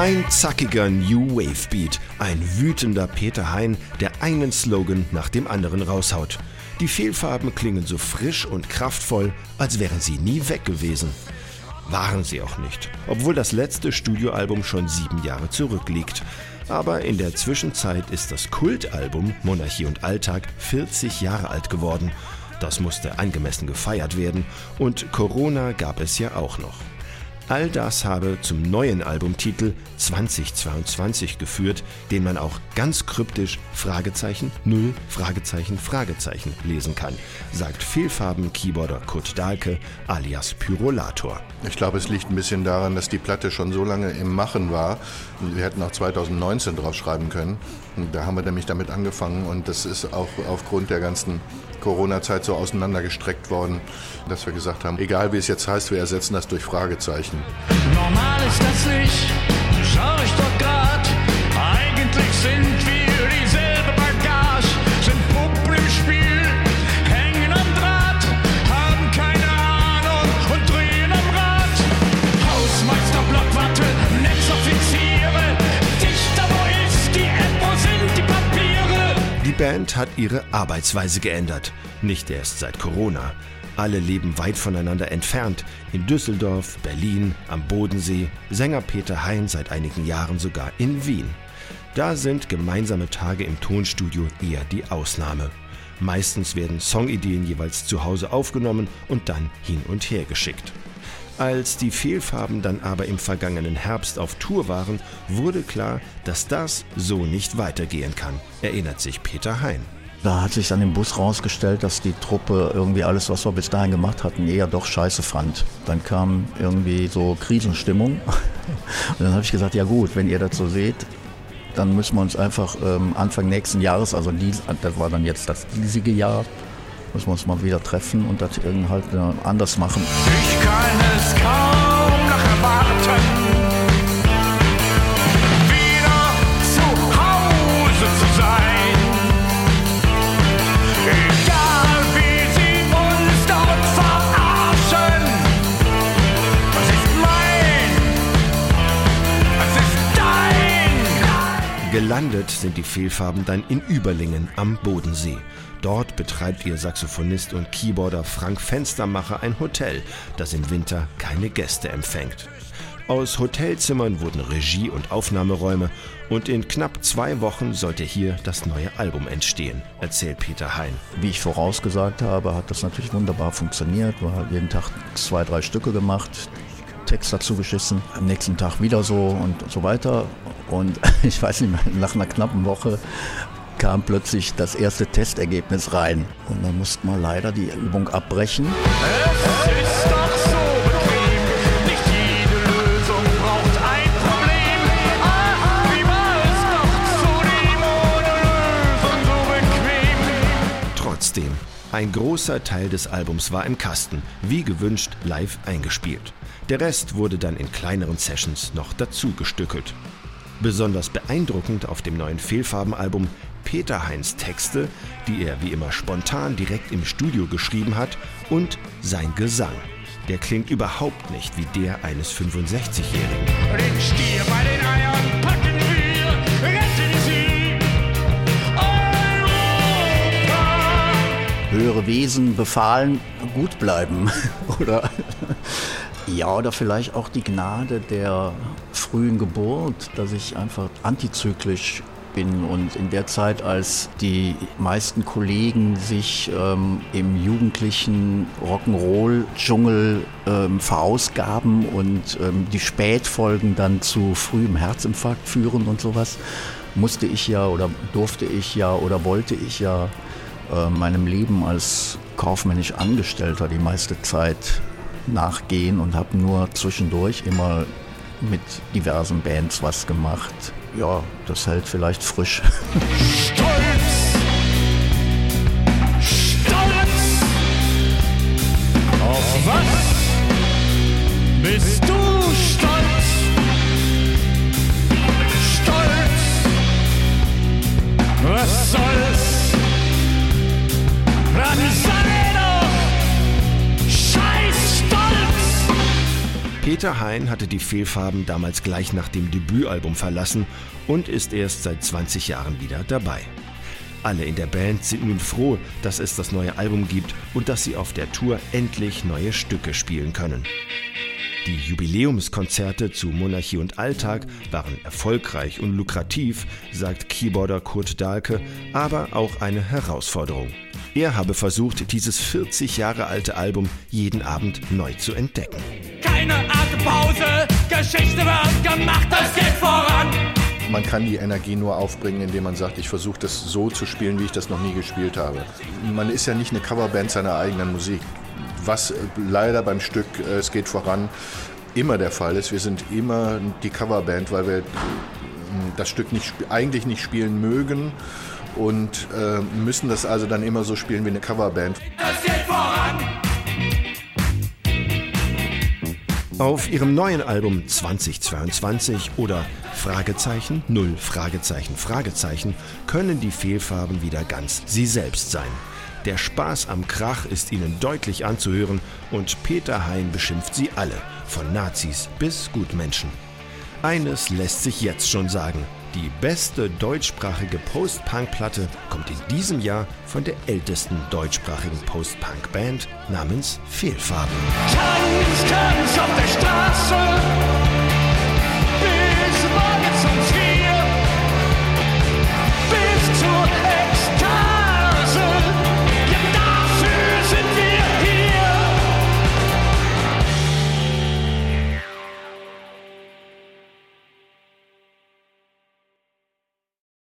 Ein zackiger New Wave Beat, ein wütender Peter Hein, der einen Slogan nach dem anderen raushaut. Die Fehlfarben klingen so frisch und kraftvoll, als wären sie nie weg gewesen. Waren sie auch nicht, obwohl das letzte Studioalbum schon sieben Jahre zurückliegt. Aber in der Zwischenzeit ist das Kultalbum Monarchie und Alltag 40 Jahre alt geworden. Das musste angemessen gefeiert werden und Corona gab es ja auch noch. All das habe zum neuen Albumtitel 2022 geführt, den man auch ganz kryptisch Fragezeichen Null Fragezeichen Fragezeichen lesen kann, sagt Fehlfarben-Keyboarder Kurt Dahlke alias Pyrolator. Ich glaube, es liegt ein bisschen daran, dass die Platte schon so lange im Machen war. Wir hätten auch 2019 drauf schreiben können. Da haben wir nämlich damit angefangen und das ist auch aufgrund der ganzen Corona-Zeit so auseinandergestreckt worden, dass wir gesagt haben, egal wie es jetzt heißt, wir ersetzen das durch Fragezeichen. Normal ist das nicht, schau ich doch grad. Eigentlich sind wir dieselbe Bagage, sind Puppen im Spiel, hängen am Draht, haben keine Ahnung und drehen am Rad. Hausmeister, Blockwatte, Netzoffiziere, Dichter, wo ist die App, wo sind die Papiere? Die Band hat ihre Arbeitsweise geändert, nicht erst seit Corona. Alle leben weit voneinander entfernt, in Düsseldorf, Berlin, am Bodensee, Sänger Peter Hein seit einigen Jahren sogar in Wien. Da sind gemeinsame Tage im Tonstudio eher die Ausnahme. Meistens werden Songideen jeweils zu Hause aufgenommen und dann hin und her geschickt. Als die Fehlfarben dann aber im vergangenen Herbst auf Tour waren, wurde klar, dass das so nicht weitergehen kann, erinnert sich Peter Hein. Da hat sich dann im Bus rausgestellt, dass die Truppe irgendwie alles, was wir bis dahin gemacht hatten, eher doch scheiße fand. Dann kam irgendwie so Krisenstimmung. Und dann habe ich gesagt, ja gut, wenn ihr das so seht, dann müssen wir uns einfach ähm, Anfang nächsten Jahres, also dies, das war dann jetzt das diesige Jahr, müssen wir uns mal wieder treffen und das irgendwie halt äh, anders machen. Ich kann es kaum noch erwarten, Gelandet sind die Fehlfarben dann in Überlingen am Bodensee. Dort betreibt ihr Saxophonist und Keyboarder Frank Fenstermacher ein Hotel, das im Winter keine Gäste empfängt. Aus Hotelzimmern wurden Regie- und Aufnahmeräume und in knapp zwei Wochen sollte hier das neue Album entstehen, erzählt Peter Hein. Wie ich vorausgesagt habe, hat das natürlich wunderbar funktioniert. Wir haben jeden Tag zwei, drei Stücke gemacht, Text dazu geschissen, am nächsten Tag wieder so und so weiter. Und ich weiß nicht mehr, nach einer knappen Woche kam plötzlich das erste Testergebnis rein. Und dann mussten wir leider die Übung abbrechen. Es ist doch so bequem, nicht jede Lösung braucht ein Problem. Ah, wie war es doch zudem ohne Lösung so bequem? Trotzdem, ein großer Teil des Albums war im Kasten, wie gewünscht live eingespielt. Der Rest wurde dann in kleineren Sessions noch dazu gestückelt. Besonders beeindruckend auf dem neuen Fehlfarbenalbum Peter Heins Texte, die er wie immer spontan direkt im Studio geschrieben hat, und sein Gesang. Der klingt überhaupt nicht wie der eines 65-Jährigen. Den Stier bei den Eiern packen wir, retten sie Europa. höhere Wesen befahlen, gut bleiben. oder ja, oder vielleicht auch die Gnade der frühen Geburt, dass ich einfach antizyklisch bin und in der Zeit, als die meisten Kollegen sich ähm, im jugendlichen Rock'n'Roll-Dschungel ähm, verausgaben und ähm, die Spätfolgen dann zu frühem Herzinfarkt führen und sowas, musste ich ja oder durfte ich ja oder wollte ich ja äh, meinem Leben als kaufmännisch Angestellter die meiste Zeit nachgehen und habe nur zwischendurch immer mit diversen Bands was gemacht. Ja, das hält vielleicht frisch. Stolz, stolz. Auf was bist du stolz? Stolz, was soll's? Peter Hein hatte die Fehlfarben damals gleich nach dem Debütalbum verlassen und ist erst seit 20 Jahren wieder dabei. Alle in der Band sind nun froh, dass es das neue Album gibt und dass sie auf der Tour endlich neue Stücke spielen können. Die Jubiläumskonzerte zu Monarchie und Alltag waren erfolgreich und lukrativ, sagt Keyboarder Kurt Dahlke, aber auch eine Herausforderung. Er habe versucht, dieses 40 Jahre alte Album jeden Abend neu zu entdecken. Keine Atempause, Geschichte wird gemacht, es geht voran. Man kann die Energie nur aufbringen, indem man sagt, ich versuche das so zu spielen, wie ich das noch nie gespielt habe. Man ist ja nicht eine Coverband seiner eigenen Musik. Was leider beim Stück äh, Es geht voran immer der Fall ist. Wir sind immer die Coverband, weil wir äh, das Stück nicht, eigentlich nicht spielen mögen und äh, müssen das also dann immer so spielen wie eine Coverband. Es geht voran. Auf ihrem neuen Album 2022 oder Fragezeichen, Null, Fragezeichen, Fragezeichen können die Fehlfarben wieder ganz sie selbst sein. Der Spaß am Krach ist ihnen deutlich anzuhören und Peter Hein beschimpft sie alle, von Nazis bis Gutmenschen. Eines lässt sich jetzt schon sagen. Die beste deutschsprachige Post-Punk-Platte kommt in diesem Jahr von der ältesten deutschsprachigen Post-Punk-Band namens Fehlfarben. Tanz,